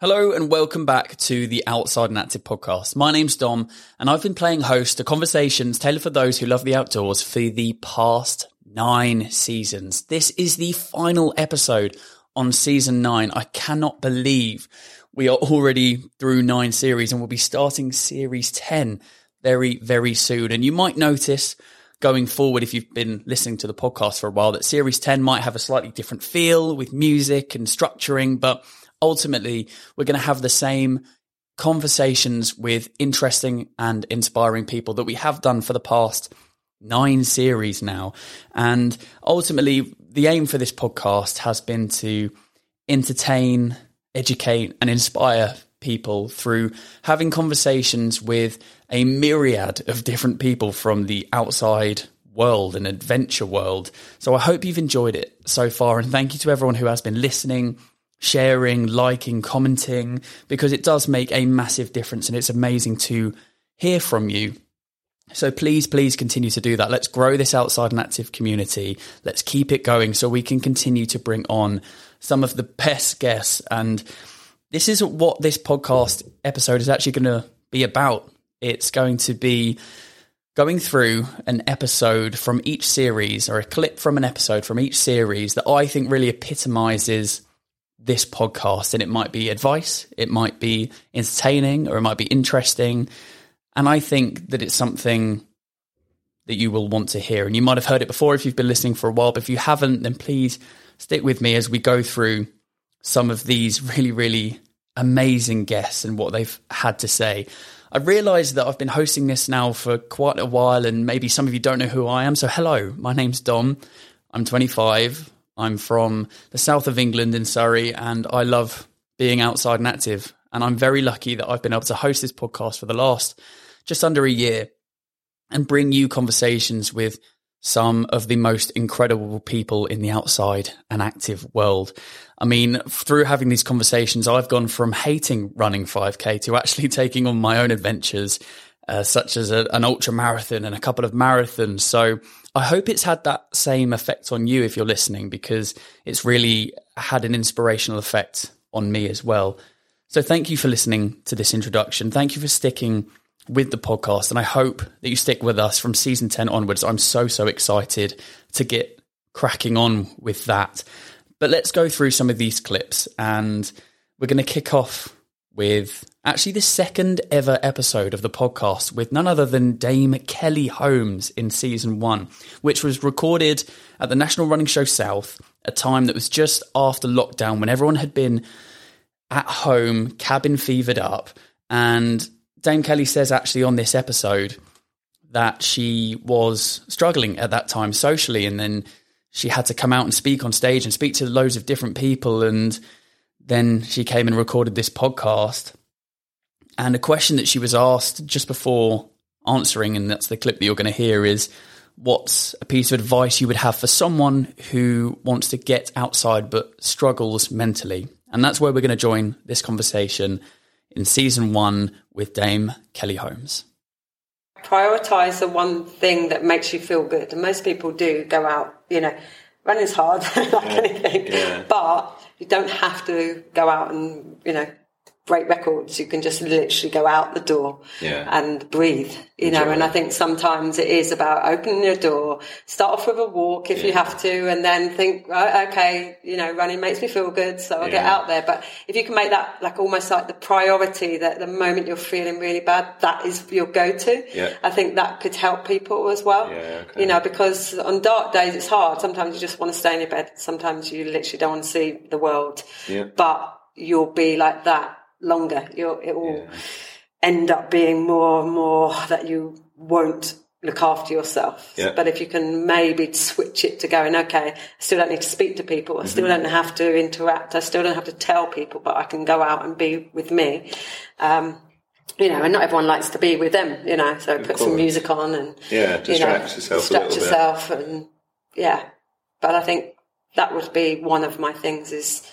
Hello and welcome back to the Outside and Active podcast. My name's Dom and I've been playing host to conversations tailored for those who love the outdoors for the past nine seasons. This is the final episode on season nine. I cannot believe we are already through nine series and we'll be starting series 10 very, very soon. And you might notice going forward, if you've been listening to the podcast for a while, that series 10 might have a slightly different feel with music and structuring, but ultimately we're going to have the same conversations with interesting and inspiring people that we have done for the past nine series now. And ultimately, the aim for this podcast has been to entertain, educate, and inspire people through having conversations with a myriad of different people from the outside world and adventure world. So I hope you've enjoyed it so far. And thank you to everyone who has been listening sharing, liking, commenting, because it does make a massive difference and it's amazing to hear from you. So please, please continue to do that. Let's grow this outside and active community. Let's keep it going so we can continue to bring on some of the best guests. And this is what this podcast episode is actually going to be about. It's going to be going through an episode from each series or a clip from an episode from each series that I think really epitomizes this podcast and it might be advice, it might be entertaining, or it might be interesting. And I think that it's something that you will want to hear. And you might have heard it before if you've been listening for a while, but if you haven't, then please stick with me as we go through some of these really, really amazing guests and what they've had to say. I realized that I've been hosting this now for quite a while, and maybe some of you don't know who I am. So, hello, my name's Dom. I'm 25. I'm from the south of England in Surrey, and I love being outside and active. And I'm very lucky that I've been able to host this podcast for the last just under a year and bring you conversations with some of the most incredible people in the outside and active world. I mean, through having these conversations, I've gone from hating running 5K to actually taking on my own adventures, uh, such as a, an ultra marathon and a couple of marathons. So I hope it's had that same effect on you if you're listening, because it's really had an inspirational effect on me as well. So thank you for listening to this introduction. Thank you for sticking with the podcast. And I hope that you stick with us from season 10 onwards. I'm so, so excited to get cracking on with that. But let's go through some of these clips and we're going to kick off with actually the second ever episode of the podcast with none other than Dame Kelly Holmes in season one, which was recorded at the National Running Show South, a time that was just after lockdown when everyone had been at home, cabin fevered up. And Dame Kelly says actually on this episode that she was struggling at that time socially and then she had to come out and speak on stage and speak to loads of different people and then she came and recorded this podcast. And a question that she was asked just before answering, and that's the clip that you're going to hear, is what's a piece of advice you would have for someone who wants to get outside but struggles mentally? And that's where we're going to join this conversation in season one with Dame Kelly Holmes. Prioritize the one thing that makes you feel good. And most people do go out, you know, running's hard, like anything. Yeah. But you don't have to go out and, you know, break records. You can just literally go out the door yeah. and breathe, you Enjoy know. And I think sometimes it is about opening your door, start off with a walk if yeah. you have to, and then think, right, okay, you know, running makes me feel good, so I'll yeah. get out there. But if you can make that like almost like the priority that the moment you're feeling really bad, that is your go-to. Yeah. I think that could help people as well. Okay. You know, because on dark days it's hard. Sometimes you just want to stay in your bed. Sometimes you literally don't want to see the world. But you'll be like that longer. You'll, it will yeah. end up being more and more that you won't look after yourself. Yeah. But if you can maybe switch it to going, okay, I still don't need to speak to people. I still mm-hmm. don't have to interact. I still don't have to tell people, but I can go out and be with me. Um, you know, and not everyone likes to be with them, you know, so put some music on and, yeah, distract you know, yourself, distract yourself and yeah. But I think that would be one of my things is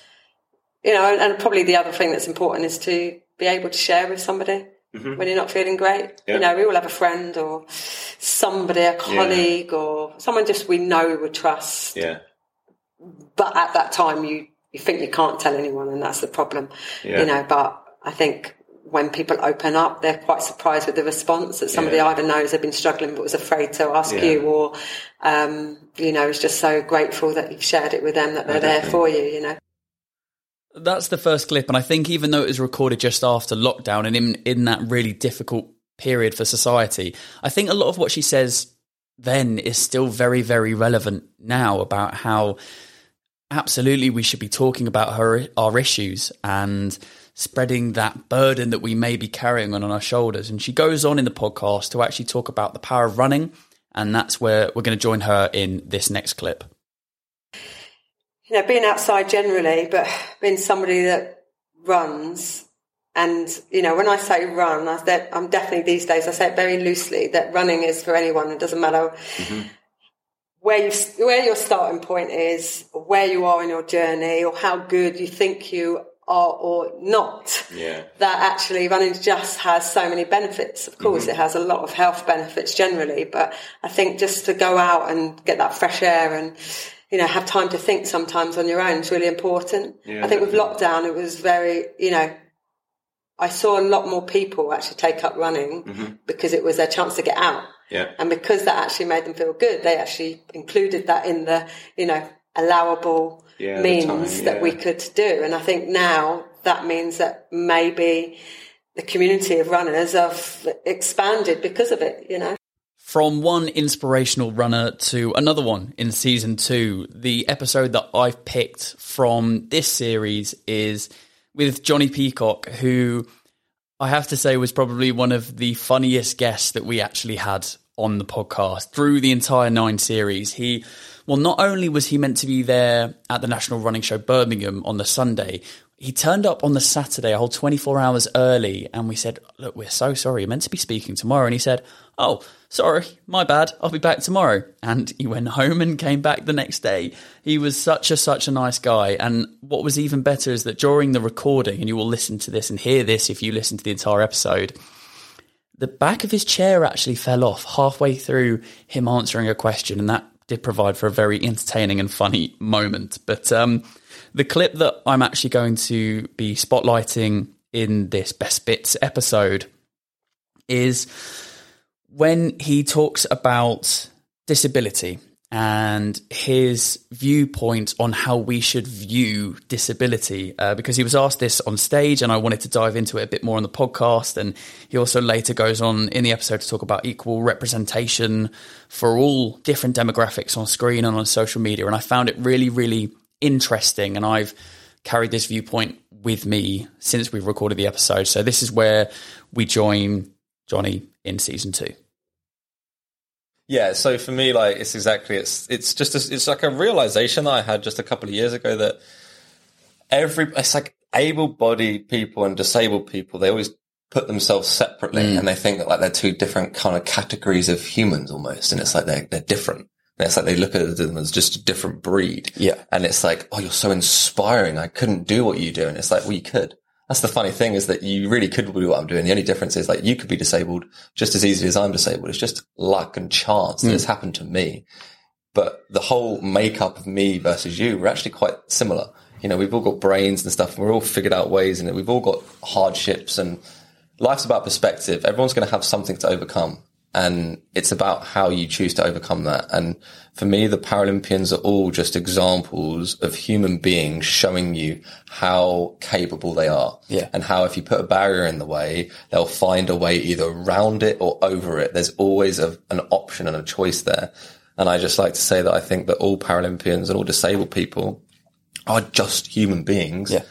you know, and probably the other thing that's important is to be able to share with somebody mm-hmm. when you're not feeling great. Yeah. You know, we all have a friend or somebody, a colleague yeah. or someone just we know we would trust. Yeah. But at that time, you you think you can't tell anyone, and that's the problem, yeah. you know. But I think when people open up, they're quite surprised with the response that somebody yeah. either knows they've been struggling but was afraid to ask yeah. you, or um, you know, is just so grateful that you've shared it with them that they're there for you. You know. That's the first clip, and I think even though it was recorded just after lockdown and in in that really difficult period for society, I think a lot of what she says then is still very very relevant now about how absolutely we should be talking about her our issues and spreading that burden that we may be carrying on, on our shoulders. And she goes on in the podcast to actually talk about the power of running, and that's where we're going to join her in this next clip. You know, being outside generally, but being somebody that runs and you know, when I say run, I said I'm definitely these days I say it very loosely that running is for anyone. It doesn't matter mm-hmm where you where your starting point is, where you are in your journey, or how good you think you are or not. Yeah. That actually running just has so many benefits. Of course, mm-hmm. it has a lot of health benefits generally, but I think just to go out and get that fresh air and you know have time to think sometimes on your own is really important. Yeah, I think with lockdown, it was very you know. I saw a lot more people actually take up running mm-hmm. because it was their chance to get out. Yeah. And because that actually made them feel good, they actually included that in the, you know, allowable yeah, means time, that we could do. And I think now that means that maybe the community of runners have expanded because of it, you know. From one inspirational runner to another one in season two, the episode that I've picked from this series is with Jonnie Peacock, who I have to say was probably one of the funniest guests that we actually had on the podcast through the entire nine series. He, well, not only was he meant to be there at the National Running Show Birmingham on the Sunday, he turned up on the Saturday, a whole 24 hours early, and we said, Look, we're so sorry. You're meant to be speaking tomorrow. And he said, Oh, sorry, my bad. I'll be back tomorrow. And he went home and came back the next day. He was such a, such a nice guy. And what was even better is that during the recording, and you will listen to this and hear this if you listen to the entire episode, the back of his chair actually fell off halfway through him answering a question. And that did provide for a very entertaining and funny moment. But, um, the clip that I'm actually going to be spotlighting in this Best Bits episode is when he talks about disability and his viewpoint on how we should view disability. Uh, because he was asked this on stage, and I wanted to dive into it a bit more on the podcast. And he also later goes on in the episode to talk about equal representation for all different demographics on screen and on social media. And I found it really, really interesting. And I've carried this viewpoint with me since we've recorded the episode. So this is where we join Jonnie in season two. Yeah, so for me, like it's exactly it's it's just a, it's like a realization that I had just a couple of years ago that every it's like able-bodied people and disabled people they always put themselves separately mm. and they think that like they're two different kind of categories of humans almost, and it's like they're they're different. And it's like they look at them as just a different breed. Yeah. And it's like, oh, you're so inspiring. I couldn't do what you do. And it's like, well, you could. That's the funny thing is that you really could do what I'm doing. The only difference is like you could be disabled just as easily as I'm disabled. It's just luck and chance that mm. it's happened to me. But the whole makeup of me versus you, we're actually quite similar. You know, we've all got brains and stuff and we're all figured out ways and we've all got hardships and life's about perspective. Everyone's going to have something to overcome and it's about how you choose to overcome that. And for me, the Paralympians are all just examples of human beings showing you how capable they are. Yeah. And how if you put a barrier in the way, they'll find a way either around it or over it. There's always a, an option and a choice there. And I just like to say that I think that all Paralympians and all disabled people are just human beings yeah.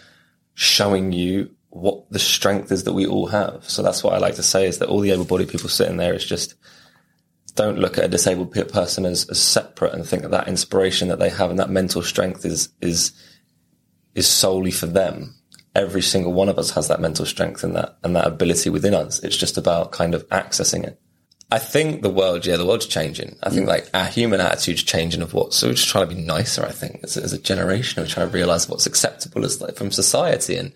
showing you what the strength is that we all have. So that's what I like to say is that all the able-bodied people sitting there is just don't look at a disabled person as, as separate and think that that inspiration that they have and that mental strength is is is solely for them. Every single one of us has that mental strength and that and that ability within us. It's just about kind of accessing it. I think the world, yeah, the world's changing. I think like our human attitude's changing of what, so we're just trying to be nicer. I think as, as a generation, we're trying to realize what's acceptable as like from society and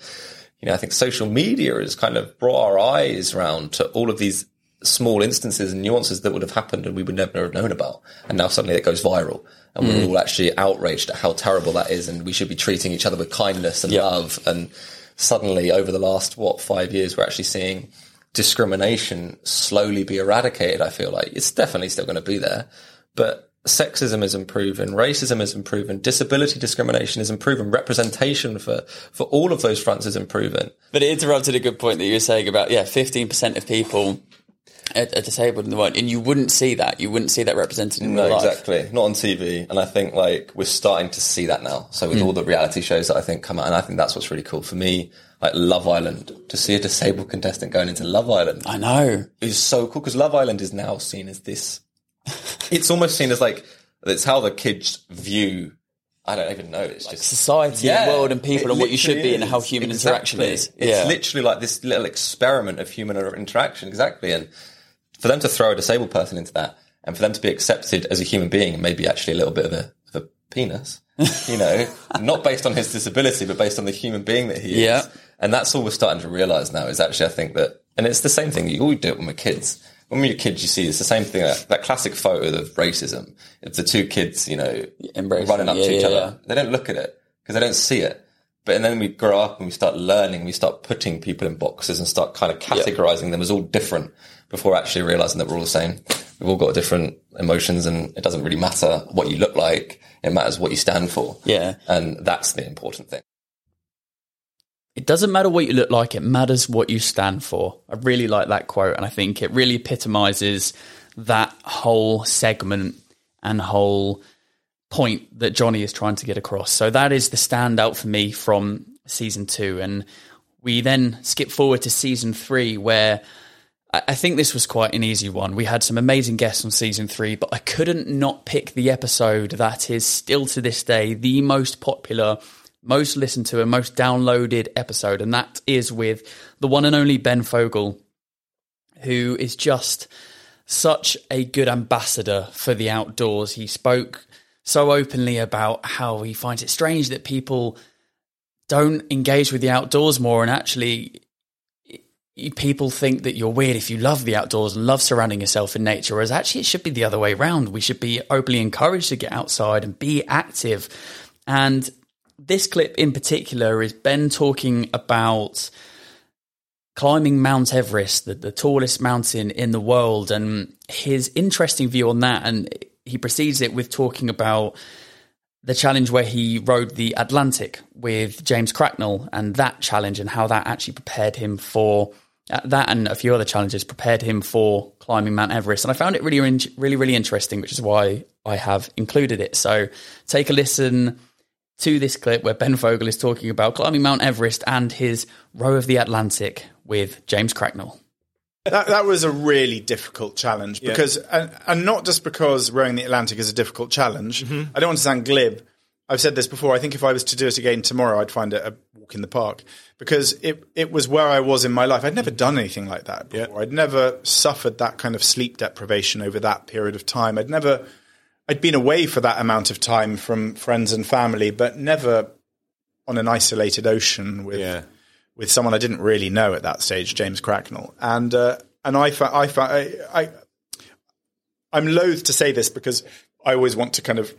you know, I think social media has kind of brought our eyes around to all of these small instances and nuances that would have happened and we would never have known about. And now suddenly it goes viral and we're mm. all actually outraged at how terrible that is. And we should be treating each other with kindness and yep. love. And suddenly over the last, what, five years, we're actually seeing discrimination slowly be eradicated. I feel like it's definitely still going to be there, but sexism is improving, racism is improving, disability discrimination is improving, representation for, for all of those fronts is improving. But it interrupted a good point that you were saying about, yeah, 15% of people are, are disabled in the world, and you wouldn't see that. You wouldn't see that represented in no, exactly. Not on TV. And I think like we're starting to see that now. So with mm. all the reality shows that I think come out, and I think that's what's really cool for me. Like Love Island, to see a disabled contestant going into Love Island, I know is so cool because Love Island is now seen as this. It's almost seen as like it's how the kids view I don't even know. It's like just society, yeah, and world, and people, and what you should be, is. and how human exactly. interaction is. It's yeah. literally like this little experiment of human interaction, exactly. And for them to throw a disabled person into that and for them to be accepted as a human being maybe actually a little bit of a, of a penis, you know, not based on his disability, but based on the human being that he yeah. is. And that's all we're starting to realize now is actually, I think that, and it's the same thing. You always do it when we're kids. When we're kids, you see it's the same thing. That, that classic photo of racism. It's the two kids, you know, Embracing. running up yeah, to each yeah, other. They don't look at it because they don't see it. But then we grow up and we start learning, we start putting people in boxes and start kind of categorizing them as all different before actually realizing that we're all the same. We've all got different emotions and it doesn't really matter what you look like. It matters what you stand for. Yeah. And that's the important thing. It doesn't matter what you look like, it matters what you stand for. I really like that quote, and I think it really epitomizes that whole segment and whole point that Jonnie is trying to get across. So that is the standout for me from season two. And we then skip forward to season three, where I think this was quite an easy one. We had some amazing guests on season three, but I couldn't not pick the episode that is still to this day the most popular, most listened to, and most downloaded episode. And that is with the one and only Ben Fogle, who is just such a good ambassador for the outdoors. He spoke so openly about how he finds it strange that people don't engage with the outdoors more and actually people think that you're weird if you love the outdoors and love surrounding yourself in nature, whereas actually it should be the other way around. We should be openly encouraged to get outside and be active. And this clip in particular is Ben talking about climbing Mount Everest, the, the tallest mountain in the world, and his interesting view on that. And he precedes it with talking about the challenge where he rowed the Atlantic with James Cracknell and that challenge and how that actually prepared him for uh, that and a few other challenges prepared him for climbing Mount Everest. And I found it really, really, really interesting, which is why I have included it. So take a listen to this clip where Ben Fogle is talking about climbing Mount Everest and his row of the Atlantic with James Cracknell. That, that was a really difficult challenge because, yeah. and, and, not just because rowing the Atlantic is a difficult challenge. Mm-hmm. I don't want to sound glib. I've said this before. I think if I was to do it again tomorrow, I'd find it a walk in the park because it it was where I was in my life. I'd never done anything like that before. Yeah. I'd never suffered that kind of sleep deprivation over that period of time. I'd never I'd been away for that amount of time from friends and family, but never on an isolated ocean with yeah. with someone I didn't really know at that stage, James Cracknell. And uh, and I I, I I I'm loath to say this because I always want to kind of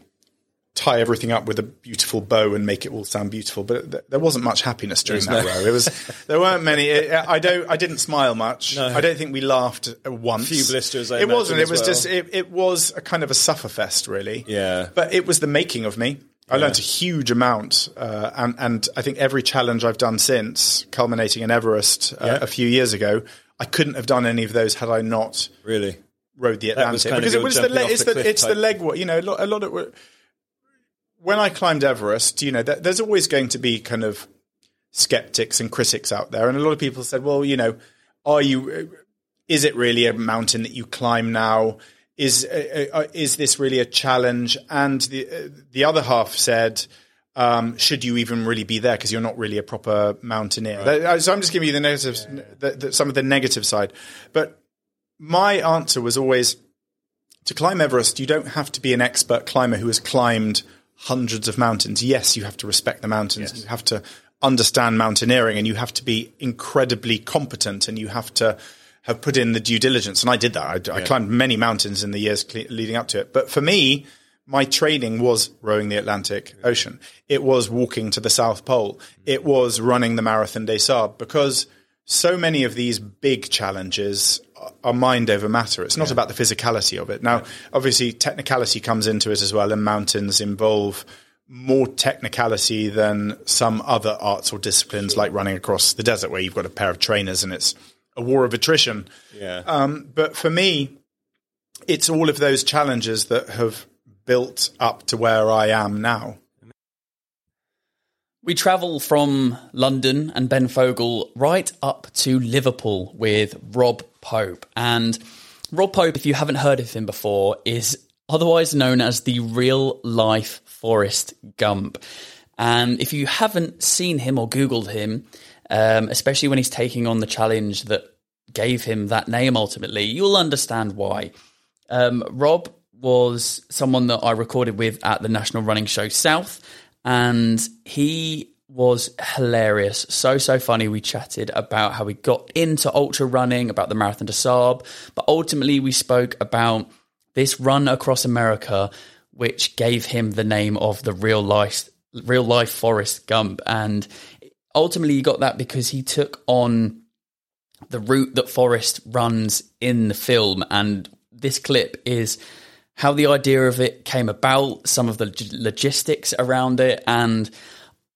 tie everything up with a beautiful bow and make it all sound beautiful. But th- there wasn't much happiness during that no. row. It was there weren't many. It, I don't. I didn't smile much. No. I don't think we laughed once. A few blisters. I it wasn't. It was well. just. It, it was a kind of a sufferfest, really. Yeah. But it was the making of me. I yeah. learned a huge amount, uh, and, and I think every challenge I've done since, culminating in Everest uh, yeah. a few years ago, I couldn't have done any of those had I not really rowed the Atlantic because it was the, le- it's the, the it's the leg. You know, a lot, a lot of when I climbed Everest, you know, there's always going to be kind of skeptics and critics out there, and a lot of people said, "Well, you know, are you? Is it really a mountain that you climb now? Is uh, uh, is this really a challenge?" And the uh, the other half said. Um, should you even really be there because you're not really a proper mountaineer? Right. So I'm just giving you the negatives, yeah. the, the, some of the negative side. But my answer was always to climb Everest. You don't have to be an expert climber who has climbed hundreds of mountains. Yes, you have to respect the mountains. Yes. You have to understand mountaineering and you have to be incredibly competent and you have to have put in the due diligence, and I did that. I, I climbed many mountains in the years leading up to it. But for me, my training was rowing the Atlantic Ocean. It was walking to the South Pole. Mm. It was running the Marathon des Sables because so many of these big challenges are mind over matter. It's not yeah. about the physicality of it. Now, obviously, technicality comes into it as well, and mountains involve more technicality than some other arts or disciplines like running across the desert where you've got a pair of trainers and it's a war of attrition. Yeah. Um, but for me, it's all of those challenges that have built up to where I am now. We travel from London and Ben Fogle right up to Liverpool with Rob Pope. And Rob Pope, if you haven't heard of him before, is otherwise known as the real life Forrest Gump. And if you haven't seen him or Googled him, um, especially when he's taking on the challenge that gave him that name ultimately, you'll understand why. Um, Rob was someone that I recorded with at the National Running Show South, and he was hilarious. So, so funny. We chatted about how we got into ultra running, about the Marathon des Sables, but ultimately we spoke about this run across America, which gave him the name of the real life, real life Forrest Gump. And ultimately he got that because he took on the route that Forrest runs in the film. And this clip is how the idea of it came about, some of the logistics around it, and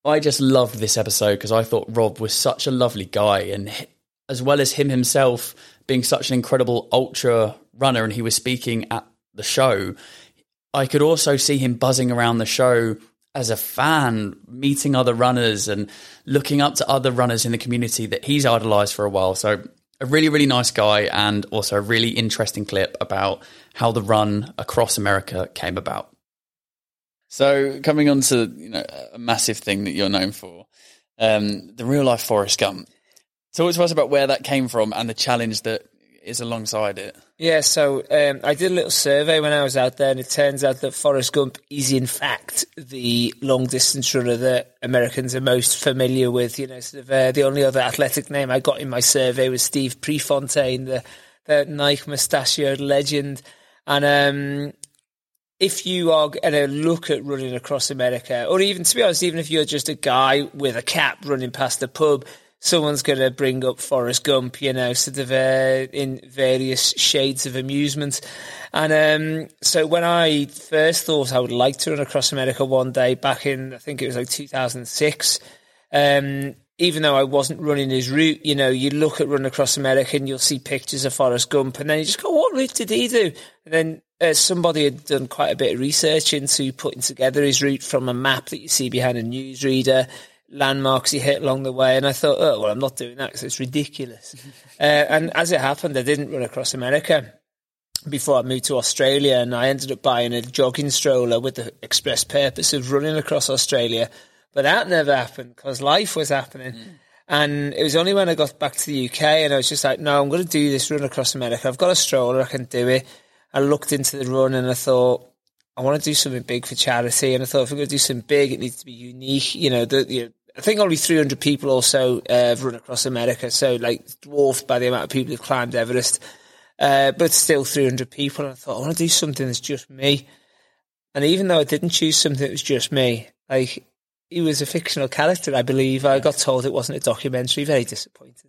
I just loved this episode because I thought Rob was such a lovely guy, and as well as him himself being such an incredible ultra runner, and he was speaking at the show, I could also see him buzzing around the show as a fan, meeting other runners and looking up to other runners in the community that he's idolized for a while. So, a really, really nice guy, and also a really interesting clip about how the run across America came about. So coming on to you know a massive thing that you're known for, um, the real life Forrest Gump. Talk to us about where that came from and the challenge that is alongside it. Yeah, so um, I did a little survey when I was out there, and it turns out that Forrest Gump is in fact the long distance runner that Americans are most familiar with. You know, sort of uh, the only other athletic name I got in my survey was Steve Prefontaine, the, the Nike mustachioed legend. And um, if you are going to look at running across America, or even to be honest, even if you're just a guy with a cap running past the pub, someone's going to bring up Forrest Gump, you know, sort of uh, in various shades of amusement. And um, so when I first thought I would like to run across America one day back in, I think it was like 2006, um, even though I wasn't running his route, you know, you look at Run Across America and you'll see pictures of Forrest Gump, and then you just go, what route did he do? And then uh, somebody had done quite a bit of research into putting together his route from a map that you see behind a newsreader, landmarks he hit along the way. And I thought, oh, well, I'm not doing that because it's ridiculous. uh, and as it happened, I didn't run across America before I moved to Australia. And I ended up buying a jogging stroller with the express purpose of running across Australia. But that never happened because life was happening. Mm. And it was only when I got back to the UK and I was just like, no, I'm going to do this run across America. I've got a stroller, I can do it. I looked into the run and I thought, I want to do something big for charity. And I thought, if we're going to do something big, it needs to be unique. You know, the, I think only 300 people or so uh, have run across America. So, like, dwarfed by the amount of people who've climbed Everest. Uh, but still 300 people. And I thought, I want to do something that's just me. And even though I didn't choose something that was just me, like, he was a fictional character, I believe. I got told it wasn't a documentary. Very disappointed.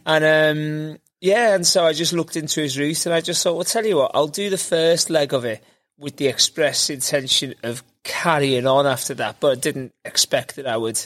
and um, yeah, and so I just looked into his route and I just thought, well, tell you what, I'll do the first leg of it with the express intention of carrying on after that, but I didn't expect that I would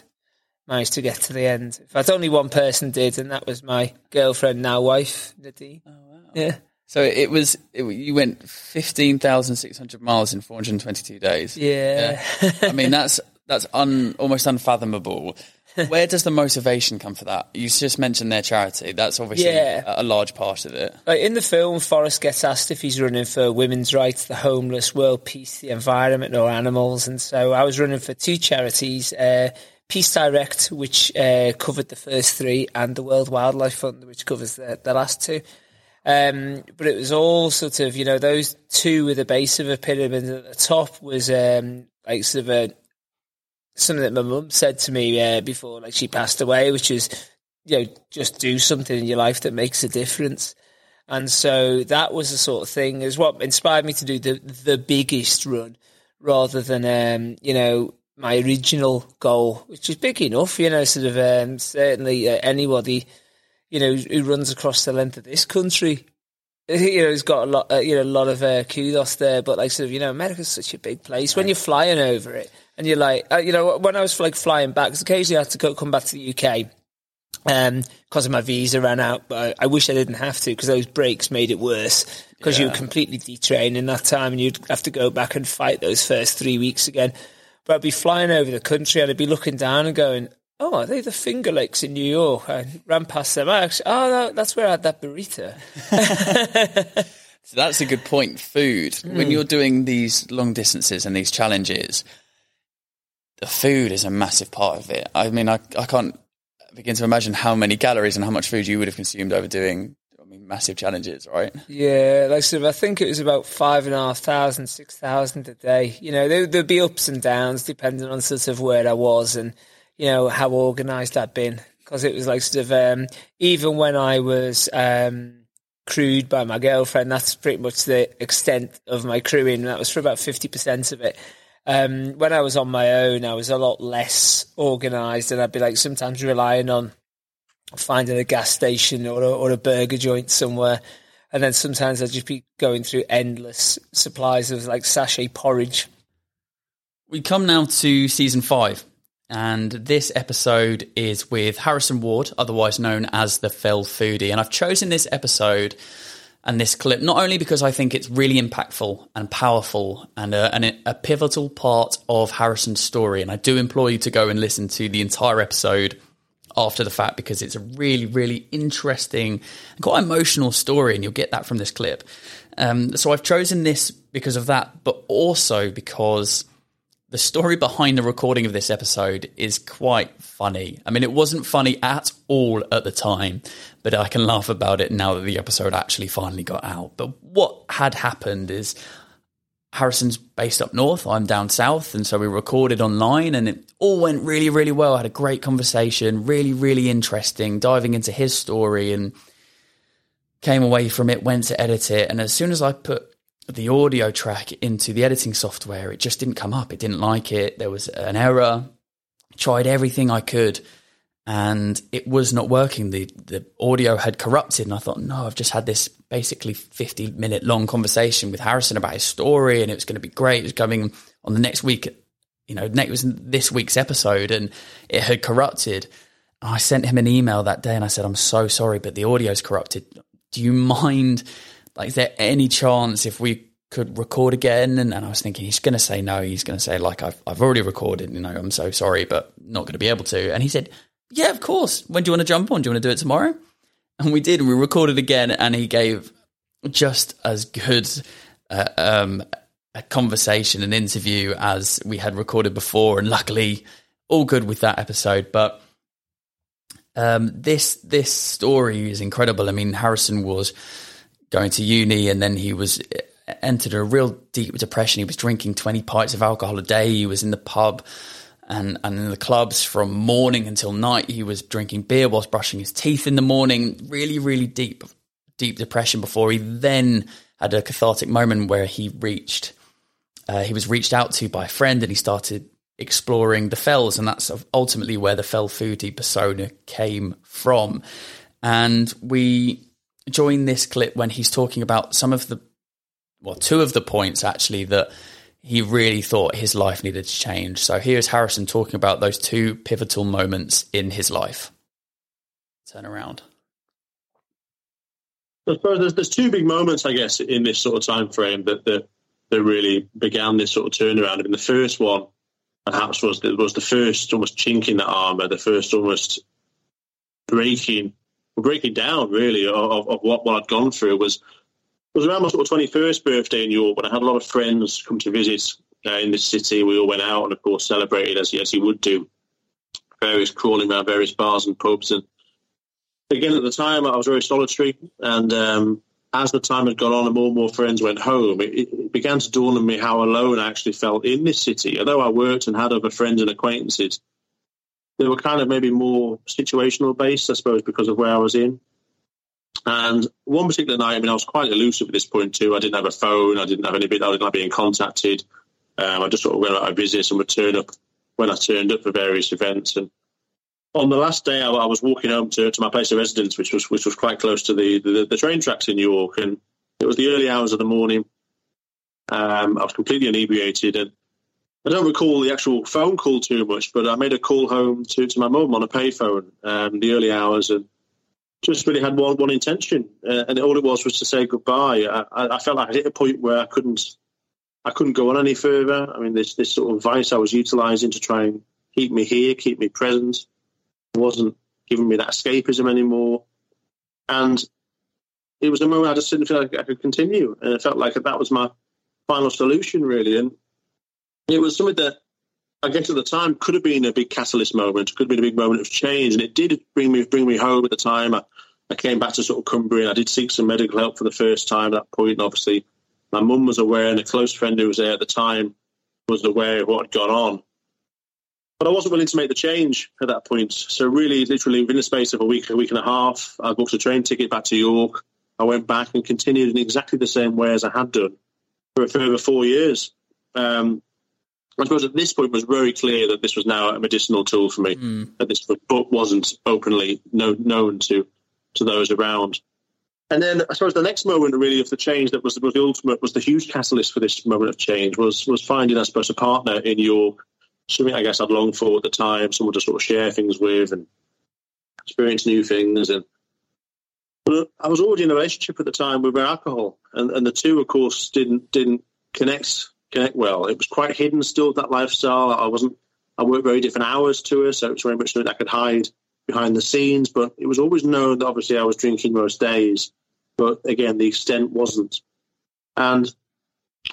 manage to get to the end. In fact, only one person did, and that was my girlfriend, now wife, Nadine. Oh, wow. Yeah. So it was, it, you went 15,600 miles in 422 days. Yeah. yeah. I mean, that's, that's un, almost unfathomable. Where does the motivation come for that? You just mentioned their charity. That's obviously yeah. a, a, large part of it. In the film, Forrest gets asked if he's running for women's rights, the homeless, world peace, the environment, or animals. And so I was running for two charities. Uh, Peace Direct, which uh, covered the first three, and the World Wildlife Fund, which covers the, the last two. Um, but it was all sort of, you know, those two were the base of a pyramid. At the top was um, like sort of a something that my mum said to me uh, before, like she passed away, which is you know, just do something in your life that makes a difference. And so that was the sort of thing is what inspired me to do the the biggest run rather than um, you know my original goal, which is big enough. You know, sort of um, certainly uh, anybody you know who runs across the length of this country. You know, he's got a lot, uh, you know, a lot of uh, kudos there. But like, sort of, you know, America's such a big place. When you're flying over it, and you're like, uh, you know, when I was like flying back, because occasionally I had to go, come back to the UK um, because of my visa ran out. But I, I wish I didn't have to because those breaks made it worse because yeah. you were completely detrained in that time and you'd have to go back and fight those first three weeks again. But I'd be flying over the country and I'd be looking down and going, oh, are they the Finger Lakes in New York? I ran past them. I actually, oh, that's where I had that burrito. so that's a good point. Food. Mm. When you're doing these long distances and these challenges, the food is a massive part of it. I mean, I, I can't begin to imagine how many calories and how much food you would have consumed over doing I mean, massive challenges, right? Yeah, like sort of, I think it was about five and a half thousand, six thousand a day. You know, there, would be ups and downs depending on sort of where I was and you know how organised I'd been. Because it was like sort of um, even when I was um, crewed by my girlfriend, that's pretty much the extent of my crewing. That was for about fifty percent of it. Um, when I was on my own, I was a lot less organised, and I'd be like sometimes relying on finding a gas station or a, or a burger joint somewhere. And then sometimes I'd just be going through endless supplies of like sachet porridge. We come now to season five, and this episode is with Harrison Ward, otherwise known as the Fell Foodie. And I've chosen this episode and this clip, not only because I think it's really impactful and powerful and a, and a, pivotal part of Harrison's story. And I do implore you to go and listen to the entire episode after the fact because it's a really, really interesting and quite emotional story. And you'll get that from this clip. Um, so I've chosen this because of that, but also because the story behind the recording of this episode is quite funny. I mean, it wasn't funny at all at the time, but I can laugh about it now that the episode actually finally got out. But what had happened is Harrison's based up north, I'm down south, and so we recorded online and it all went really, really well. I had a great conversation, really, really interesting, diving into his story and came away from it, went to edit it, and as soon as I put the audio track into the editing software, it just didn't come up. It didn't like it. There was an error. Tried everything I could and it was not working. The the audio had corrupted, and I thought, no, I've just had this basically fifty minute long conversation with Harrison about his story, and it was going to be great. It was coming on the next week, you know, next was this week's episode, and it had corrupted. I sent him an email that day, and I said, I'm so sorry, but the audio's corrupted. Do you mind? Like, is there any chance if we could record again? And, and I was thinking, he's going to say no. He's going to say, like, I've, I've already recorded, you know, I'm so sorry, but not going to be able to. And he said, yeah, of course. When do you want to jump on? Do you want to do it tomorrow? And we did. And we recorded again, and he gave just as good uh, um, a conversation, an interview as we had recorded before. And luckily, all good with that episode. But um, this this story is incredible. I mean, Harrison was going to uni and then he was entered a real deep depression. He was drinking 20 pints of alcohol a day. He was in the pub and, and in the clubs from morning until night. He was drinking beer whilst brushing his teeth in the morning. Really, really deep, deep depression before he then had a cathartic moment where he reached, uh, he was reached out to by a friend and he started exploring the fells. And that's ultimately where the fell foodie persona came from. And we join this clip when he's talking about some of the, well, two of the points actually that he really thought his life needed to change. So here's Harrison talking about those two pivotal moments in his life. Turn around. I suppose there's, there's two big moments, I guess, in this sort of time frame that that, that really began this sort of turnaround. I mean, the first one perhaps was was the first almost chink in the armor, the first almost breaking breaking down really of, of what, what I'd gone through was was around my sort of 21st birthday in York when I had a lot of friends come to visit uh, in the city. We all went out and, of course, celebrated as, as you would do, various crawling around various bars and pubs. And again, at the time, I was very solitary. And um, as the time had gone on and more and more friends went home, it, it, began to dawn on me how alone I actually felt in this city. Although I worked and had other friends and acquaintances, they were kind of maybe more situational based, I suppose, because of where I was in. And one particular night, I mean, I was quite elusive at this point too. I didn't have a phone. I didn't have anybody. I didn't like being contacted. Um, I just sort of went about my business and would turn up when I turned up for various events. And on the last day, I, I was walking home to, to my place of residence, which was which was quite close to the, the, the train tracks in New York, and it was the early hours of the morning. Um, I was completely inebriated, and I don't recall the actual phone call too much, but I made a call home to, to my mum on a payphone um, the early hours, and just really had one one intention, uh, and all it was was to say goodbye. I, I felt like I hit a point where I couldn't I couldn't go on any further. I mean, this this sort of vice I was utilising to try and keep me here, keep me present, wasn't giving me that escapism anymore. And it was a moment I just didn't feel like I could continue. And it felt like that was my final solution, really. And it was something that I guess at the time could have been a big catalyst moment, could have been a big moment of change. And it did bring me bring me home at the time. I, I came back to sort of Cumbria. And I did seek some medical help for the first time at that point. And obviously, my mum was aware, and a close friend who was there at the time was aware of what had gone on. But I wasn't willing to make the change at that point. So really, literally within the space of a week, a week and a half, I booked a train ticket back to York. I went back and continued in exactly the same way as I had done for a further four years. Um, I suppose at this point it was very clear that this was now a medicinal tool for me. Mm. That this book wasn't openly know, known to to those around. And then I suppose the next moment really of the change that was, was the ultimate was the huge catalyst for this moment of change was was finding I suppose a partner in York something I guess I'd longed for at the time, someone to sort of share things with and experience new things. And but I was already in a relationship at the time with alcohol, and, and the two, of course, didn't didn't connect connect well. It was quite hidden still that lifestyle. I wasn't. I worked very different hours to her, so it was very much something I could hide behind the scenes. But it was always known that obviously I was drinking most days. But again, the extent wasn't. And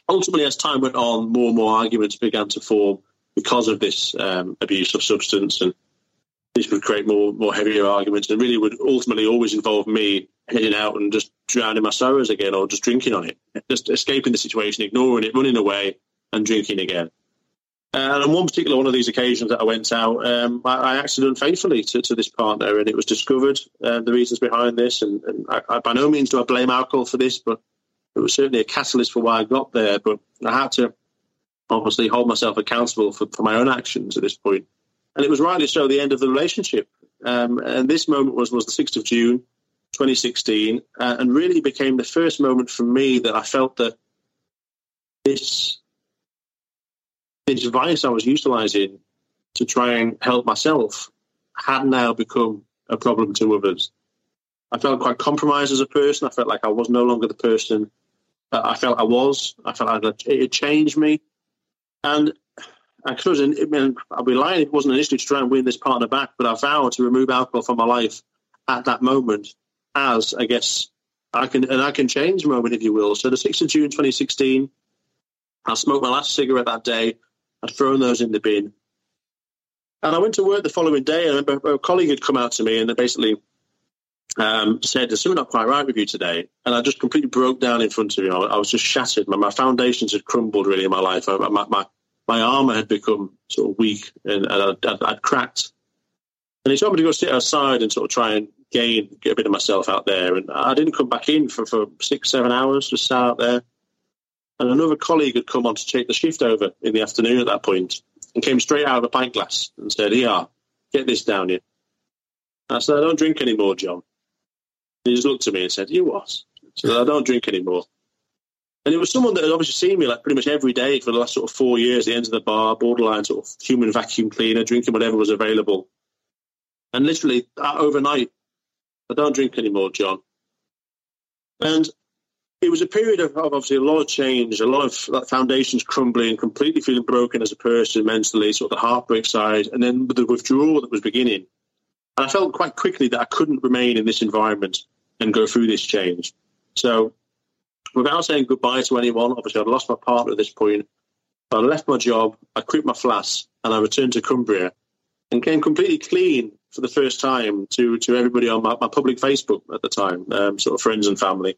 ultimately, as time went on, more and more arguments began to form because of this um, abuse of substance, and this would create more more heavier arguments, and really would ultimately always involve me heading out and just drowning my sorrows again, or just drinking on it, just escaping the situation, ignoring it, running away, and drinking again. And on one particular one of these occasions that I went out, um, I, I, acted unfaithfully to, to, this partner, and it was discovered uh, the reasons behind this. And, and I, I, by no means do I blame alcohol for this, but it was certainly a catalyst for why I got there. But I had to obviously hold myself accountable for, for my own actions at this point. And it was rightly so the end of the relationship. Um, and this moment was, was the 6th of June, 2016, uh, and really became the first moment for me that I felt that this, this vice I was utilizing to try and help myself had now become a problem to others. I felt quite compromised as a person. I felt like I was no longer the person I felt I was. I felt like it had changed me. And I suppose, mean, I'll be lying if it wasn't initially to try and win this partner back, but I vowed to remove alcohol from my life at that moment as, I guess, I can, and I can change moment, if you will. So the 6th of June 2016, I smoked my last cigarette that day. I'd thrown those in the bin. And I went to work the following day, and a colleague had come out to me and basically um, said, There's something not quite right with you today. And I just completely broke down in front of him. I, was just shattered. My, my, foundations had crumbled really in my life. My, my, my armor had become sort of weak and, I'd, I'd, cracked. And he told me to go sit outside and sort of try and gain, get a bit of myself out there. And I didn't come back in for, for six, seven hours, just sat out there. And another colleague had come on to take the shift over in the afternoon at that point and came straight out of a pint glass and said, Here, get this down here. I said, I don't drink anymore, John. He just looked at me and said, You what? So I don't drink anymore. And it was someone that had obviously seen me like pretty much every day for the last sort of four years, the end of the bar, borderline sort of human vacuum cleaner, drinking whatever was available. And literally overnight, I don't drink anymore, John. And it was a period of, of, obviously a lot of change, a lot of like, foundations crumbling, completely feeling broken as a person mentally, sort of the heartbreak side, and then the withdrawal that was beginning. And I felt quite quickly that I couldn't remain in this environment and go through this change. So, without saying goodbye to anyone, obviously I'd lost my partner at this point. I left my job, I quit my flat, and I returned to Cumbria and came completely clean for the first time to, to everybody on my, my public Facebook at the time, um, sort of friends and family,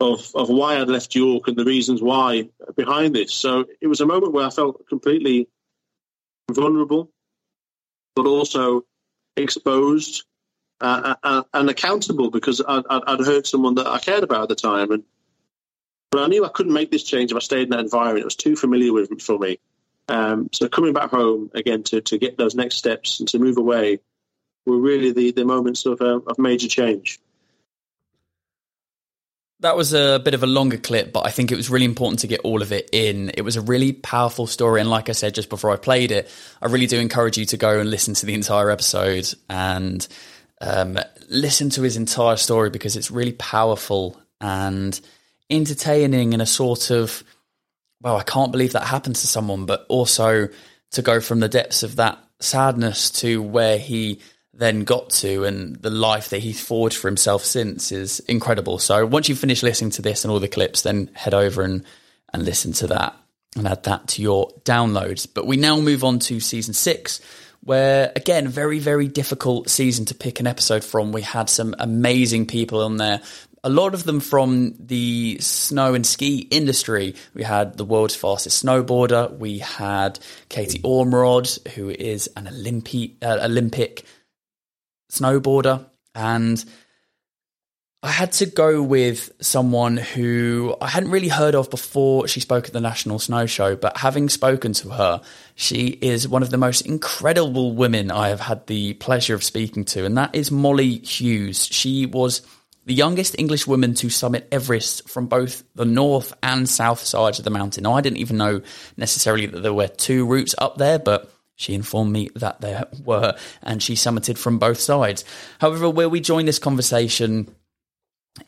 of, of why I'd left York and the reasons why behind this. So it was a moment where I felt completely vulnerable but also exposed uh, uh, uh and accountable because I'd, I'd, hurt someone that I cared about at the time. And but I knew I couldn't make this change if I stayed in that environment. It was too familiar with for me. Um, so coming back home again to, to get those next steps and to move away were really the, the moments of, uh, of major change. That was a bit of a longer clip, but I think it was really important to get all of it in. It was a really powerful story. And like I said just before I played it, I really do encourage you to go and listen to the entire episode and um, listen to his entire story because it's really powerful and entertaining in a sort of, well, I can't believe that happened to someone, but also to go from the depths of that sadness to where he then got to and the life that he's forged for himself since is incredible. So once you finish listening to this and all the clips, then head over and, and listen to that and add that to your downloads. But we now move on to season six, where again, very, very difficult season to pick an episode from. We had some amazing people on there. A lot of them from the snow and ski industry. We had the world's fastest snowboarder. We had Katie Ormerod, who is an Olympi- uh, Olympic snowboarder, and I had to go with someone who I hadn't really heard of before she spoke at the National Snow Show, but having spoken to her, she is one of the most incredible women I have had the pleasure of speaking to, and that is Mollie Hughes. She was the youngest English woman to summit Everest from both the north and south sides of the mountain. I didn't even know necessarily that there were two routes up there, but she informed me that there were, and she summited from both sides. However, where we join this conversation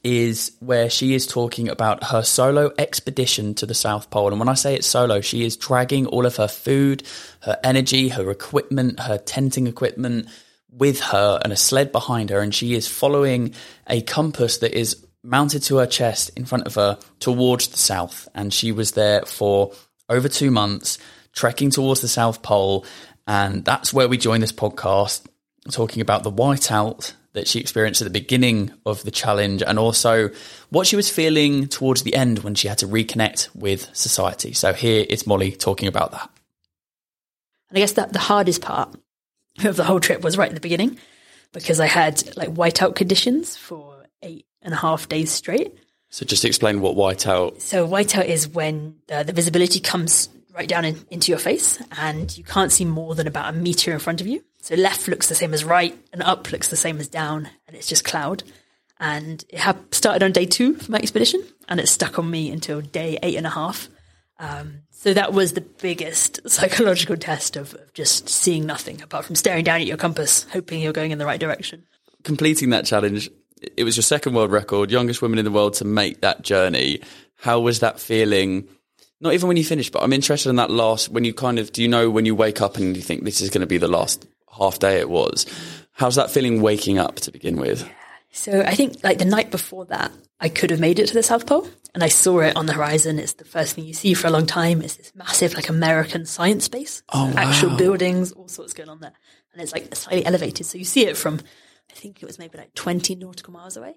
is where she is talking about her solo expedition to the South Pole. And when I say it's solo, she is dragging all of her food, her energy, her equipment, her tenting equipment with her and a sled behind her. And she is following a compass that is mounted to her chest in front of her towards the south. And she was there for over two months trekking towards the South Pole. And that's where we join this podcast, talking about the whiteout that she experienced at the beginning of the challenge and also what she was feeling towards the end when she had to reconnect with society. So here is Mollie talking about that. And I guess that the hardest part of the whole trip was right at the beginning because I had like whiteout conditions for eight and a half days straight. So just explain what whiteout. So whiteout is when the, the visibility comes right down in, into your face and you can't see more than about a meter in front of you. So left looks the same as right and up looks the same as down and it's just cloud. And it had started on day two for my expedition and it stuck on me until day eight and a half. Um, so that was the biggest psychological test of, of just seeing nothing apart from staring down at your compass, hoping you're going in the right direction. Completing that challenge, it was your second world record, youngest woman in the world to make that journey. How was that feeling? Not even when you finish, but I'm interested in that last, when you kind of, do you know when you wake up and you think this is going to be the last half day it was? How's that feeling waking up to begin with? So I think like the night before that, I could have made it to the South Pole and I saw it on the horizon. It's the first thing you see for a long time. It's this massive like American science base, oh, wow. actual buildings, all sorts going on there. And it's like slightly elevated. So you see it from, I think it was maybe like 20 nautical miles away.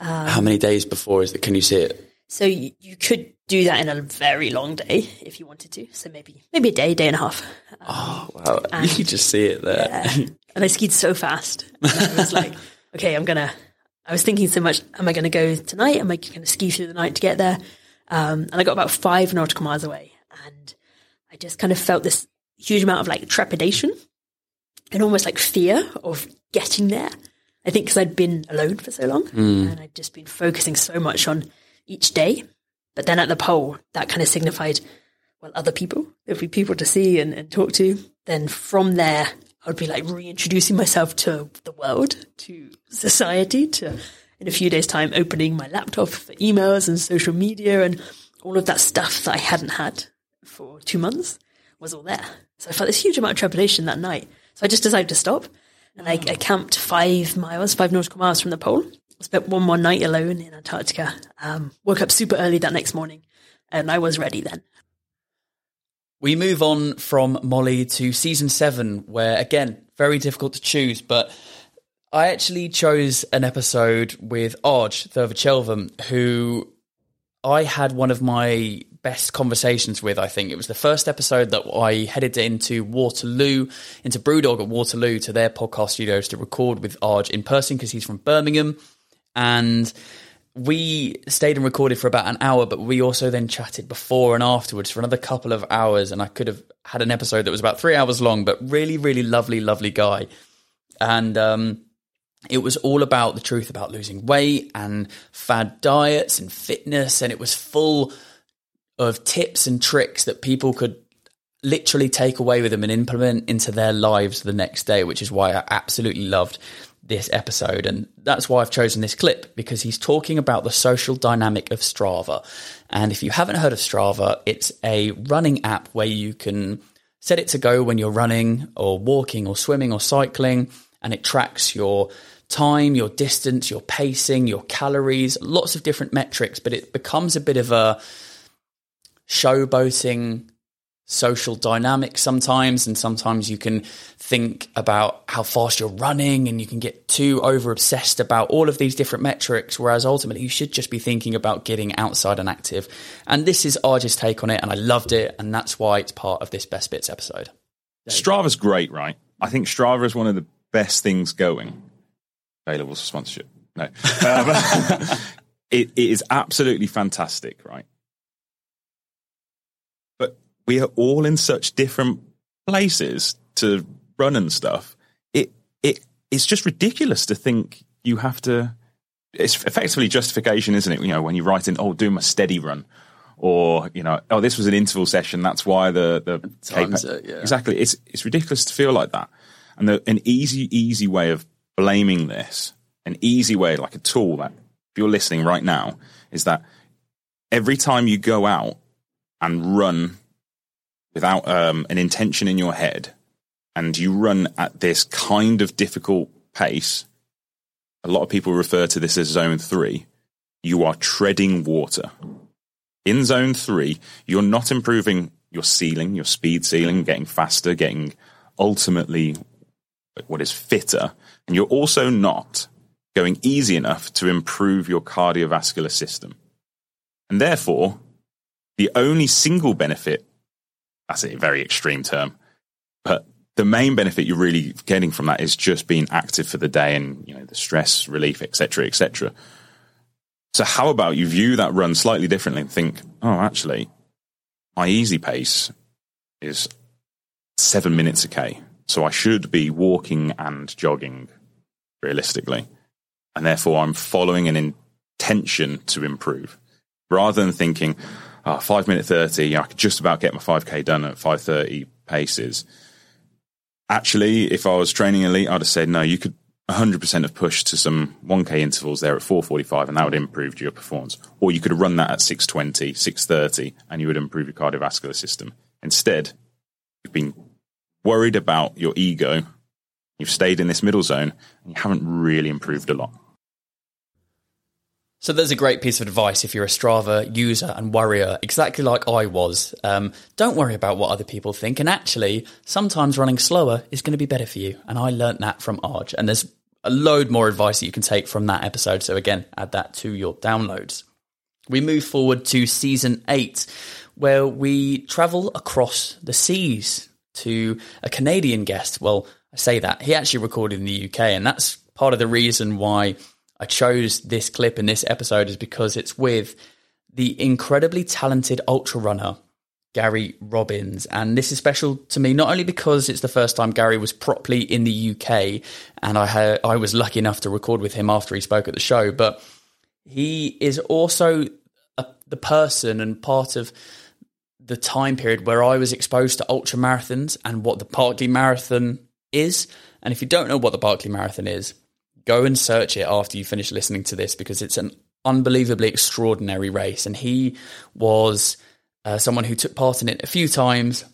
Um, How many days before is it? Can you see it? So you, you, could do that in a very long day if you wanted to. So maybe maybe a day, day and a half. Um, oh wow! And, you could just see it there. Yeah. and I skied so fast. I was like, okay, I'm gonna. I was thinking so much. Am I going to go tonight? Am I going to ski through the night to get there? Um, and I got about five nautical miles away, and I just kind of felt this huge amount of like trepidation and almost like fear of getting there. I think because I'd been alone for so long, mm. and I'd just been focusing so much on each day. But then at the pole, that kind of signified, well, other people. There'd be people to see and, and talk to. Then from there, I would be like reintroducing myself to the world, to society, to in a few days' time opening my laptop for emails and social media and all of that stuff that I hadn't had for two months was all there. So I felt this huge amount of trepidation that night. So I just decided to stop and I, I camped five miles, five nautical miles from the pole spent one more night alone in Antarctica. Um, woke up super early that next morning, and I was ready then. We move on from Mollie to season seven, where again, very difficult to choose, but I actually chose an episode with Arj Thurvachelvam, who I had one of my best conversations with. I think it was the first episode that I headed into Waterloo, into Brewdog at Waterloo to their podcast studios to record with Arj in person because he's from Birmingham, and we stayed and recorded for about an hour, but we also then chatted before and afterwards for another couple of hours. And I could have had an episode that was about three hours long, but really, really lovely, lovely guy. And um, it was all about the truth about losing weight and fad diets and fitness. And it was full of tips and tricks that people could literally take away with them and implement into their lives the next day, which is why I absolutely loved this episode. And that's why I've chosen this clip because he's talking about the social dynamic of Strava. And if you haven't heard of Strava, it's a running app where you can set it to go when you're running or walking or swimming or cycling, and it tracks your time, your distance, your pacing, your calories, lots of different metrics, but it becomes a bit of a showboating social dynamic sometimes and sometimes you can think about how fast you're running and you can get too over obsessed about all of these different metrics whereas ultimately you should just be thinking about getting outside and active. And this is Arj's take on it and I loved it and that's why it's part of this best bits episode. Strava's great right? I think Strava is one of the best things going. Available for sponsorship? No. Um, it, it is absolutely fantastic right we are all in such different places to run and stuff. It it it's just ridiculous to think you have to. It's effectively justification, isn't it? You know, when you write in, "Oh, do my steady run," or you know, "Oh, this was an interval session. That's why the the Times it, yeah. exactly." It's it's ridiculous to feel like that. And the, an easy easy way of blaming this, an easy way, like a tool that if you're listening right now, is that every time you go out and run without um, an intention in your head and you run at this kind of difficult pace, a lot of people refer to this as zone three, you are treading water. In zone three, you're not improving your ceiling, your speed ceiling, getting faster, getting ultimately what is fitter. And you're also not going easy enough to improve your cardiovascular system. And therefore, the only single benefit that's a very extreme term. But the main benefit you're really getting from that is just being active for the day and you know the stress relief, etc., etc. So how about you view that run slightly differently and think, oh, actually, my easy pace is seven minutes a k, so I should be walking and jogging realistically, and therefore I'm following an intention to improve, rather than thinking, oh, five minute 30, you know, I could just about get my 5K done at 530 paces. Actually, if I was training elite, I'd have said, no, you could 100% have pushed to some 1K intervals there at 445 and that would improve your performance. Or you could have run that at 620, 630 and you would improve your cardiovascular system. Instead, you've been worried about your ego. You've stayed in this middle zone and you haven't really improved a lot. So there's a great piece of advice if you're a Strava user and worrier, exactly like I was. Um, don't worry about what other people think. And actually, sometimes running slower is going to be better for you. And I learnt that from Arj. And there's a load more advice that you can take from that episode. So again, add that to your downloads. We move forward to season eight, where we travel across the seas to a Canadian guest. Well, I say that he actually recorded in the UK, and that's part of the reason why I chose this clip in this episode is because it's with the incredibly talented ultra runner Gary Robbins. And this is special to me not only because it's the first time Gary was properly in the UK and I had, I was lucky enough to record with him after he spoke at the show, but he is also a, the person and part of the time period where I was exposed to ultra marathons and what the Barkley Marathon is. And if you don't know what the Barkley Marathon is, go and search it after you finish listening to this because it's an unbelievably extraordinary race. And he was uh, someone who took part in it a few times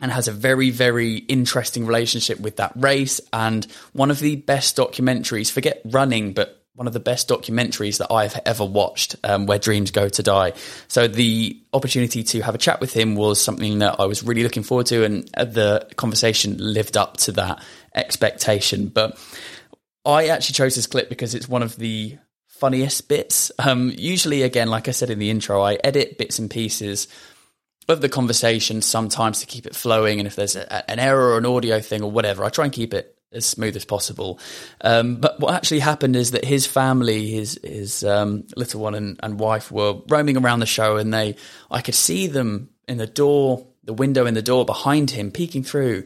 and has a very, very interesting relationship with that race. And one of the best documentaries, forget running, but one of the best documentaries that I've ever watched, um, Where Dreams Go to Die. So the opportunity to have a chat with him was something that I was really looking forward to, and the conversation lived up to that expectation. But I actually chose this clip because it's one of the funniest bits. Um, usually, again, like I said in the intro, I edit bits and pieces of the conversation sometimes to keep it flowing. And if there's a, an error or an audio thing or whatever, I try and keep it as smooth as possible. Um, but what actually happened is that his family, his his um, little one and, and wife, were roaming around the show, and they I could see them in the door, the window in the door behind him, peeking through.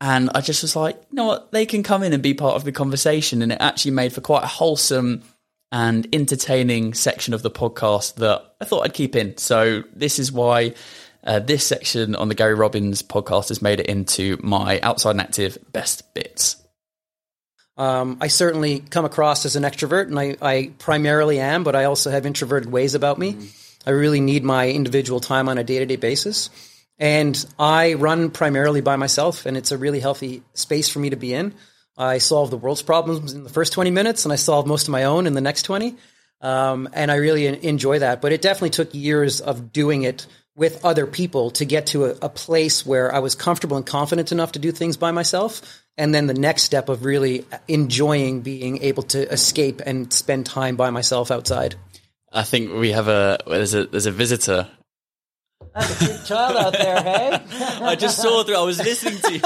And I just was like, you know what? They can come in and be part of the conversation. And it actually made for quite a wholesome and entertaining section of the podcast that I thought I'd keep in. So this is why uh, this section on the Gary Robbins podcast has made it into my outside and active best bits. Um, I certainly come across as an extrovert, and I, I, primarily am, but I also have introverted ways about me. Mm. I really need my individual time on a day to day basis. And I run primarily by myself, and it's a really healthy space for me to be in. I solve the world's problems in the first 20 minutes, and I solve most of my own in the next 20. Um, and I really enjoy that. But it definitely took years of doing it with other people to get to a, a, place where I was comfortable and confident enough to do things by myself. And then the next step of really enjoying being able to escape and spend time by myself outside. I think we have a there's a there's a visitor. That's a cute child out there, hey? I just saw through. I was listening to you.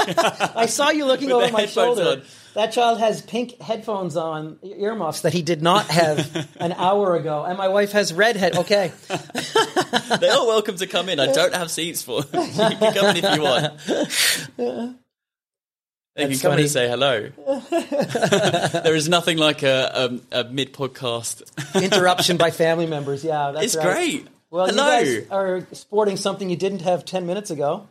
I saw you looking over my shoulder. On. That child has pink headphones on, earmuffs that he did not have an hour ago, and my wife has red head. Okay, they're welcome to come in. I don't have seats for them. you can come in if you want. They can come in and say hello. there is nothing like a, a, a mid podcast interruption by family members. Yeah, that's it's right. great. Well, hello. you guys are sporting something you didn't have ten minutes ago.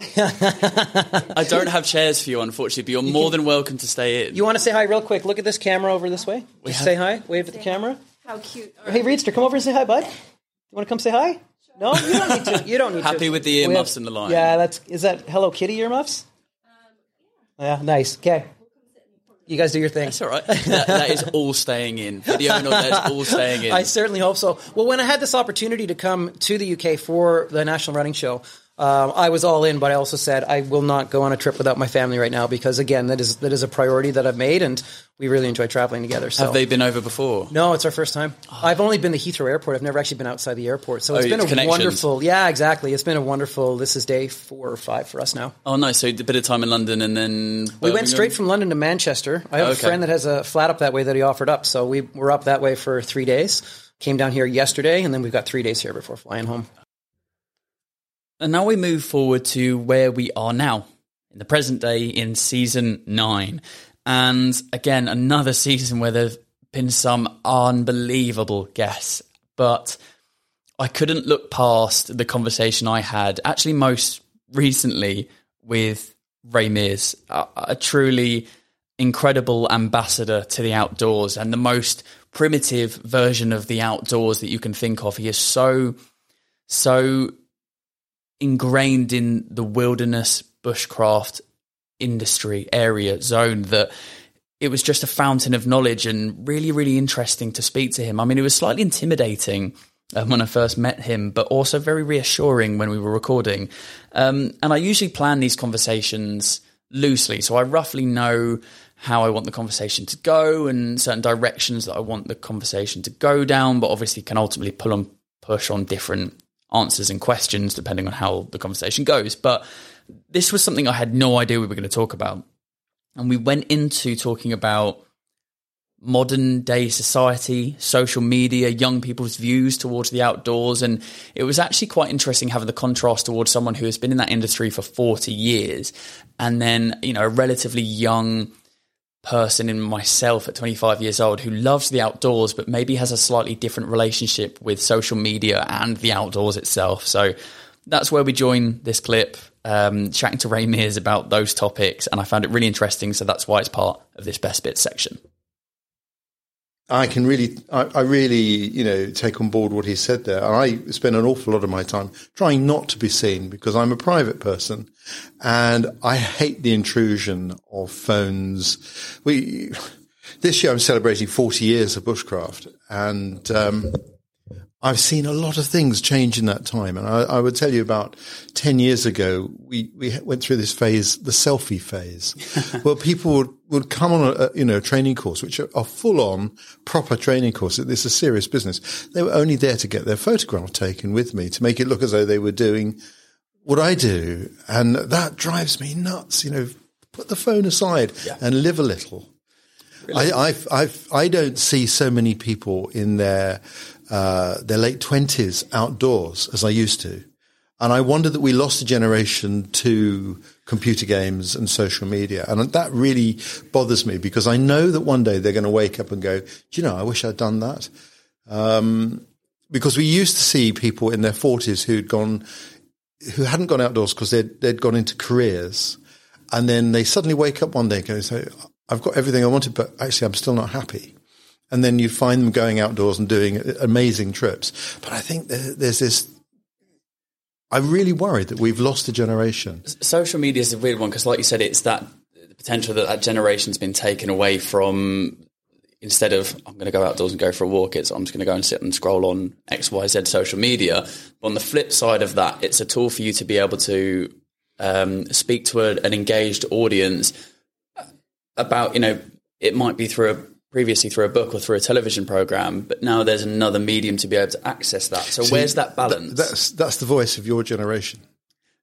I don't have chairs for you, unfortunately, but you're you more can, than welcome to stay in. You want to say hi real quick? Look at this camera over this way. Just have, say hi. Wave at the camera. How cute. Hey, Reedster, come over and say hi, bud. You want to come say hi? No, you don't need to. You don't need Happy to. Happy with the earmuffs in the line. Yeah, that's is that Hello Kitty earmuffs? Um, yeah. yeah, nice. Okay. You guys do your thing. That's all right. that, that is all staying in. Video all that's all staying in. I certainly hope so. Well, when I had this opportunity to come to the UK for the National Running Show, um, I was all in, but I also said I will not go on a trip without my family right now because again, that is that is a priority that I've made, and we really enjoy traveling together. So. Have they been over before? No, it's our first time. Oh. I've only been to Heathrow Airport. I've never actually been outside the airport, so it's oh, been a wonderful. Yeah, exactly. It's been a wonderful. This is day four or five for us now. Oh, nice. So a bit of time in London, and then we went straight from London to Manchester. I have okay. a friend that has a flat up that way that he offered up, so we were up that way for three days. Came down here yesterday, and then we've got three days here before flying home. And now we move forward to where we are now, in the present day, in season nine. And again, another season where there's been some unbelievable guests. But I couldn't look past the conversation I had, actually, most recently with Ray Mears, a, a truly incredible ambassador to the outdoors and the most primitive version of the outdoors that you can think of. He is so, so ingrained in the wilderness bushcraft industry area zone that it was just a fountain of knowledge and really, really interesting to speak to him. I mean, it was slightly intimidating um, when I first met him, but also very reassuring when we were recording. Um, and I usually plan these conversations loosely, so I roughly know how I want the conversation to go and certain directions that I want the conversation to go down, but obviously can ultimately pull and push on different answers and questions depending on how the conversation goes. But this was something I had no idea we were going to talk about. And we went into talking about modern day society, social media, young people's views towards the outdoors. And it was actually quite interesting having the contrast towards someone who has been in that industry for 40 years and then, you know, a relatively young person in myself at 25 years old who loves the outdoors, but maybe has a slightly different relationship with social media and the outdoors itself. So that's where we join this clip, um, chatting to Ray Mears about those topics. And I found it really interesting. So that's why it's part of this best bits section. I can really, I, I, really, you know, take on board what he said there. I spend an awful lot of my time trying not to be seen because I'm a private person and I hate the intrusion of phones. We, this year I'm celebrating 40 years of bushcraft and, um, I've seen a lot of things change in that time. And I, I, would tell you about 10 years ago, we, we went through this phase, the selfie phase, where people would, would come on a, you know training course, which are, are full on proper training course. This is serious business. They were only there to get their photograph taken with me to make it look as though they were doing what I do, and that drives me nuts. You know, put the phone aside yeah. and live a little. Really? I, I've, I've, I don't see so many people in their uh, their late twenties outdoors as I used to, and I wonder that we lost a generation to computer games and social media, and that really bothers me because I know that one day they're going to wake up and go, "Do you know? I wish I'd done that." Um, because we used to see people in their forties who'd gone, who hadn't gone outdoors because they'd, they'd gone into careers, and then they suddenly wake up one day and go, "So I've got everything I wanted, but actually I'm still not happy. And then you find them going outdoors and doing amazing trips. But I think there's this. I'm really worried that we've lost a generation. Social media is a weird one because, like you said, it's that potential that that generation's been taken away from. Instead of I'm going to go outdoors and go for a walk, it's I'm just going to go and sit and scroll on X Y Z social media. But on the flip side of that, it's a tool for you to be able to um, speak to a, an engaged audience about you know it might be through a previously through a book or through a television program, but now there's another medium to be able to access that. So See, where's that balance? that's that's the voice of your generation.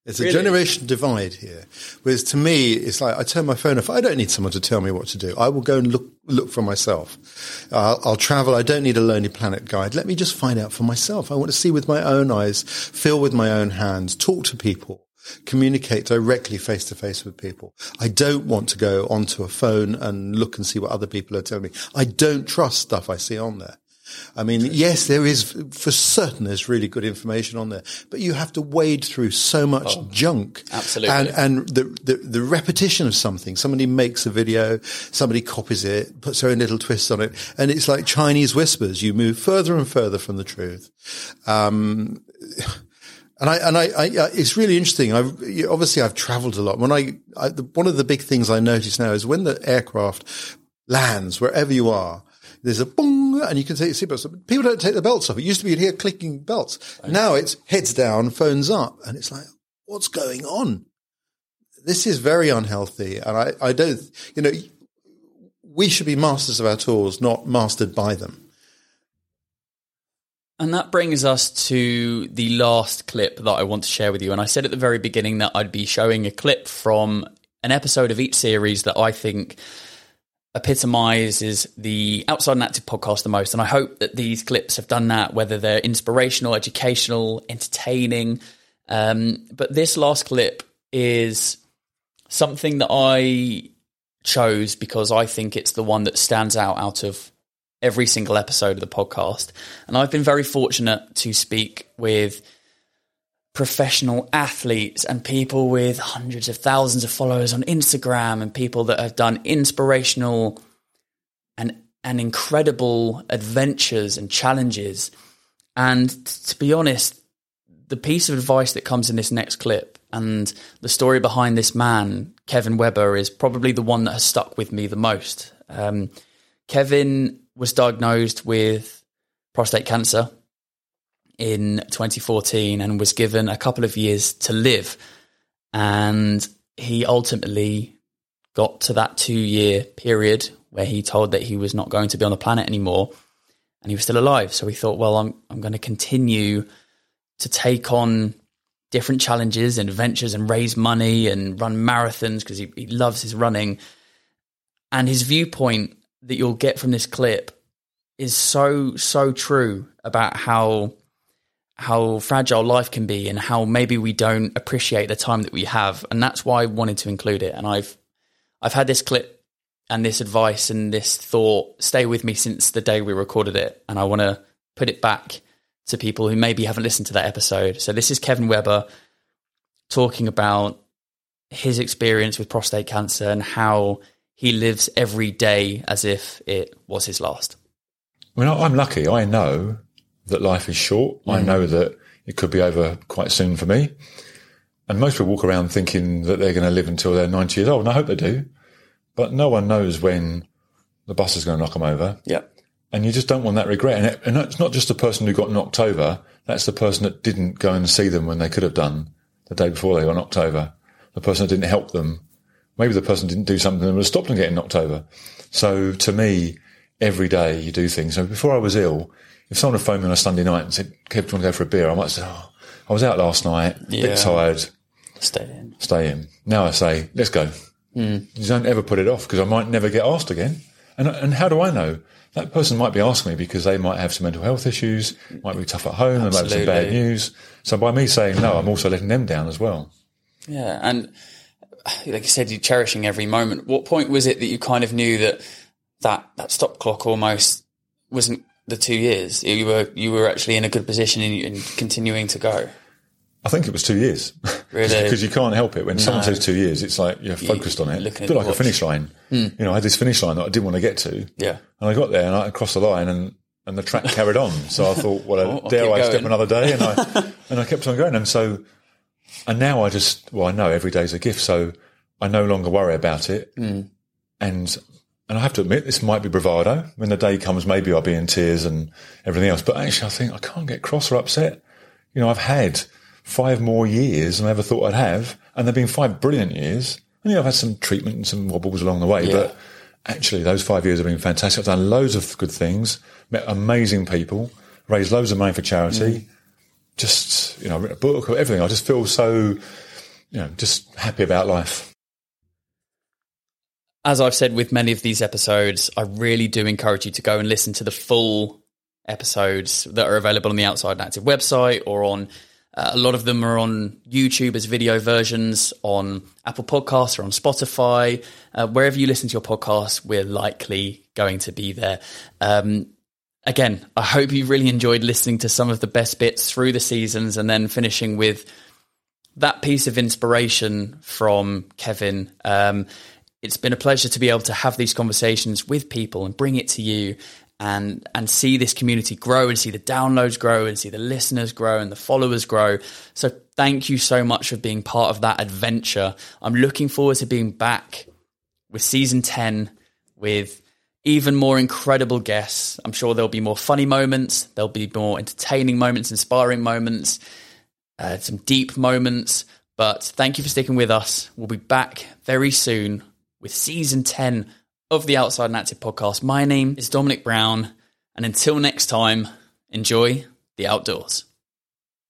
It's a generation divide here. Whereas to me, it's like I turn my phone off. I don't need someone to tell me what to do. I will go and look look for myself. I'll, I'll travel. I don't need a Lonely Planet guide. Let me just find out for myself. I want to see with my own eyes, feel with my own hands, talk to people communicate directly face to face with people. I don't want to go onto a phone and look and see what other people are telling me. I don't trust stuff I see on there. I mean, yes, there is for certain there's really good information on there, but you have to wade through so much oh, junk. Absolutely. And, and the, the, the, repetition of something. Somebody makes a video, somebody copies it, puts their own little twist on it, and it's like Chinese whispers. You move further and further from the truth. Um, and I, and I, I, uh, it's really interesting. I've, obviously I've traveled a lot. When I, I the, one of the big things I notice now is when the aircraft lands, wherever you are, there's a boom and you can take your seatbelts. People don't take the belts off. It used to be you'd hear clicking belts. Now it's heads down, phones up. And it's like, what's going on? This is very unhealthy. And I, I don't, you know, we should be masters of our tools, not mastered by them. And that brings us to the last clip that I want to share with you. And I said at the very beginning that I'd be showing a clip from an episode of each series that I think epitomizes the Outside and Active podcast the most. And I hope that these clips have done that, whether they're inspirational, educational, entertaining. Um, but this last clip is something that I chose because I think it's the one that stands out out of every single episode of the podcast. And I've been very fortunate to speak with professional athletes and people with hundreds of thousands of followers on Instagram and people that have done inspirational and and incredible adventures and challenges. And to be honest, the piece of advice that comes in this next clip and the story behind this man, Kevin Webber, is probably the one that has stuck with me the most. Um, Kevin was diagnosed with prostate cancer in 2014 and was given a couple of years to live. And he ultimately got to that two year period where he told that he was not going to be on the planet anymore and he was still alive. So he thought, well, I'm, I'm going to continue to take on different challenges and adventures and raise money and run marathons because he, he loves his running. And his viewpoint that you'll get from this clip is so so true about how how fragile life can be and how maybe we don't appreciate the time that we have. And that's why I wanted to include it. And I've I've had this clip and this advice and this thought stay with me since the day we recorded it. And I want to put it back to people who maybe haven't listened to that episode. So this is Kevin Webber talking about his experience with prostate cancer and how he lives every day as if it was his last. I mean, I'm lucky. I know that life is short. Mm. I know that it could be over quite soon for me. And most people walk around thinking that they're going to live until they're 90 years old, and I hope they do. But no one knows when the bus is going to knock them over. Yeah. And you just don't want that regret. And, it, and it's not just the person who got knocked over, that's the person that didn't go and see them when they could have done the day before they got knocked over. The person that didn't help them maybe the person didn't do something that would have stopped them getting knocked over. So to me, every day you do things. So before I was ill, if someone had phoned me on a Sunday night and said, Kev, do you want to go for a beer? I might say, oh, I was out last night, a Yeah. bit tired, Stay in. stay in. Now I say, let's go. Hmm. You don't ever put it off because I might never get asked again. And, and how do I know? That person might be asking me because they might have some mental health issues, might be tough at home, they might have some bad news. So by me saying no, I'm also letting them down as well. Yeah, and like you said, you're cherishing every moment. What point was it that you kind of knew that that that stop clock almost wasn't the two years? You were you were actually in a good position and, and continuing to go. I think it was two years. Really? Because you can't help it. When someone says two years, it's like you're focused on it. looking Feel the like a finish line. Hmm. You know, I had this finish line that I didn't want to get to. Yeah. And I got there and I crossed the line and, and the track carried on. So I thought, well, Oh, dare I step another day? And I, and I kept on going. And so, and now I just, well, I know every day's a gift. So I no longer worry about it. Hmm. And, and I have to admit, this might be bravado. When the day comes, maybe I'll be in tears and everything else. But actually, I think I can't get cross or upset. You know, I've had five more years than I ever thought I'd have. And they've been five brilliant years. And, you know, I've had some treatment and some wobbles along the way. Yeah. But actually, those five years have been fantastic. I've done loads of good things, met amazing people, raised loads of money for charity. Just, you know, written a book, or everything. I just feel so, you know, just happy about life. As I've said with many of these episodes, I really do encourage you to go and listen to the full episodes that are available on the Outside and Active website or on uh, a lot of them are on YouTube as video versions, on Apple Podcasts or on Spotify. Uh, wherever you listen to your podcast, we're likely going to be there. Um, again, I hope you really enjoyed listening to some of the best bits through the seasons and then finishing with that piece of inspiration from Kevin. Um, it's been a pleasure to be able to have these conversations with people and bring it to you and and see this community grow and see the downloads grow and see the listeners grow and the followers grow. So thank you so much for being part of that adventure. I'm looking forward to being back with season 10 with even more incredible guests. I'm sure there'll be more funny moments, there'll be more entertaining moments, inspiring moments, uh, some deep moments. But thank you for sticking with us. We'll be back very soon with season 10 of the Outside and Active podcast. My name is Dominic Brown, and until next time, enjoy the outdoors.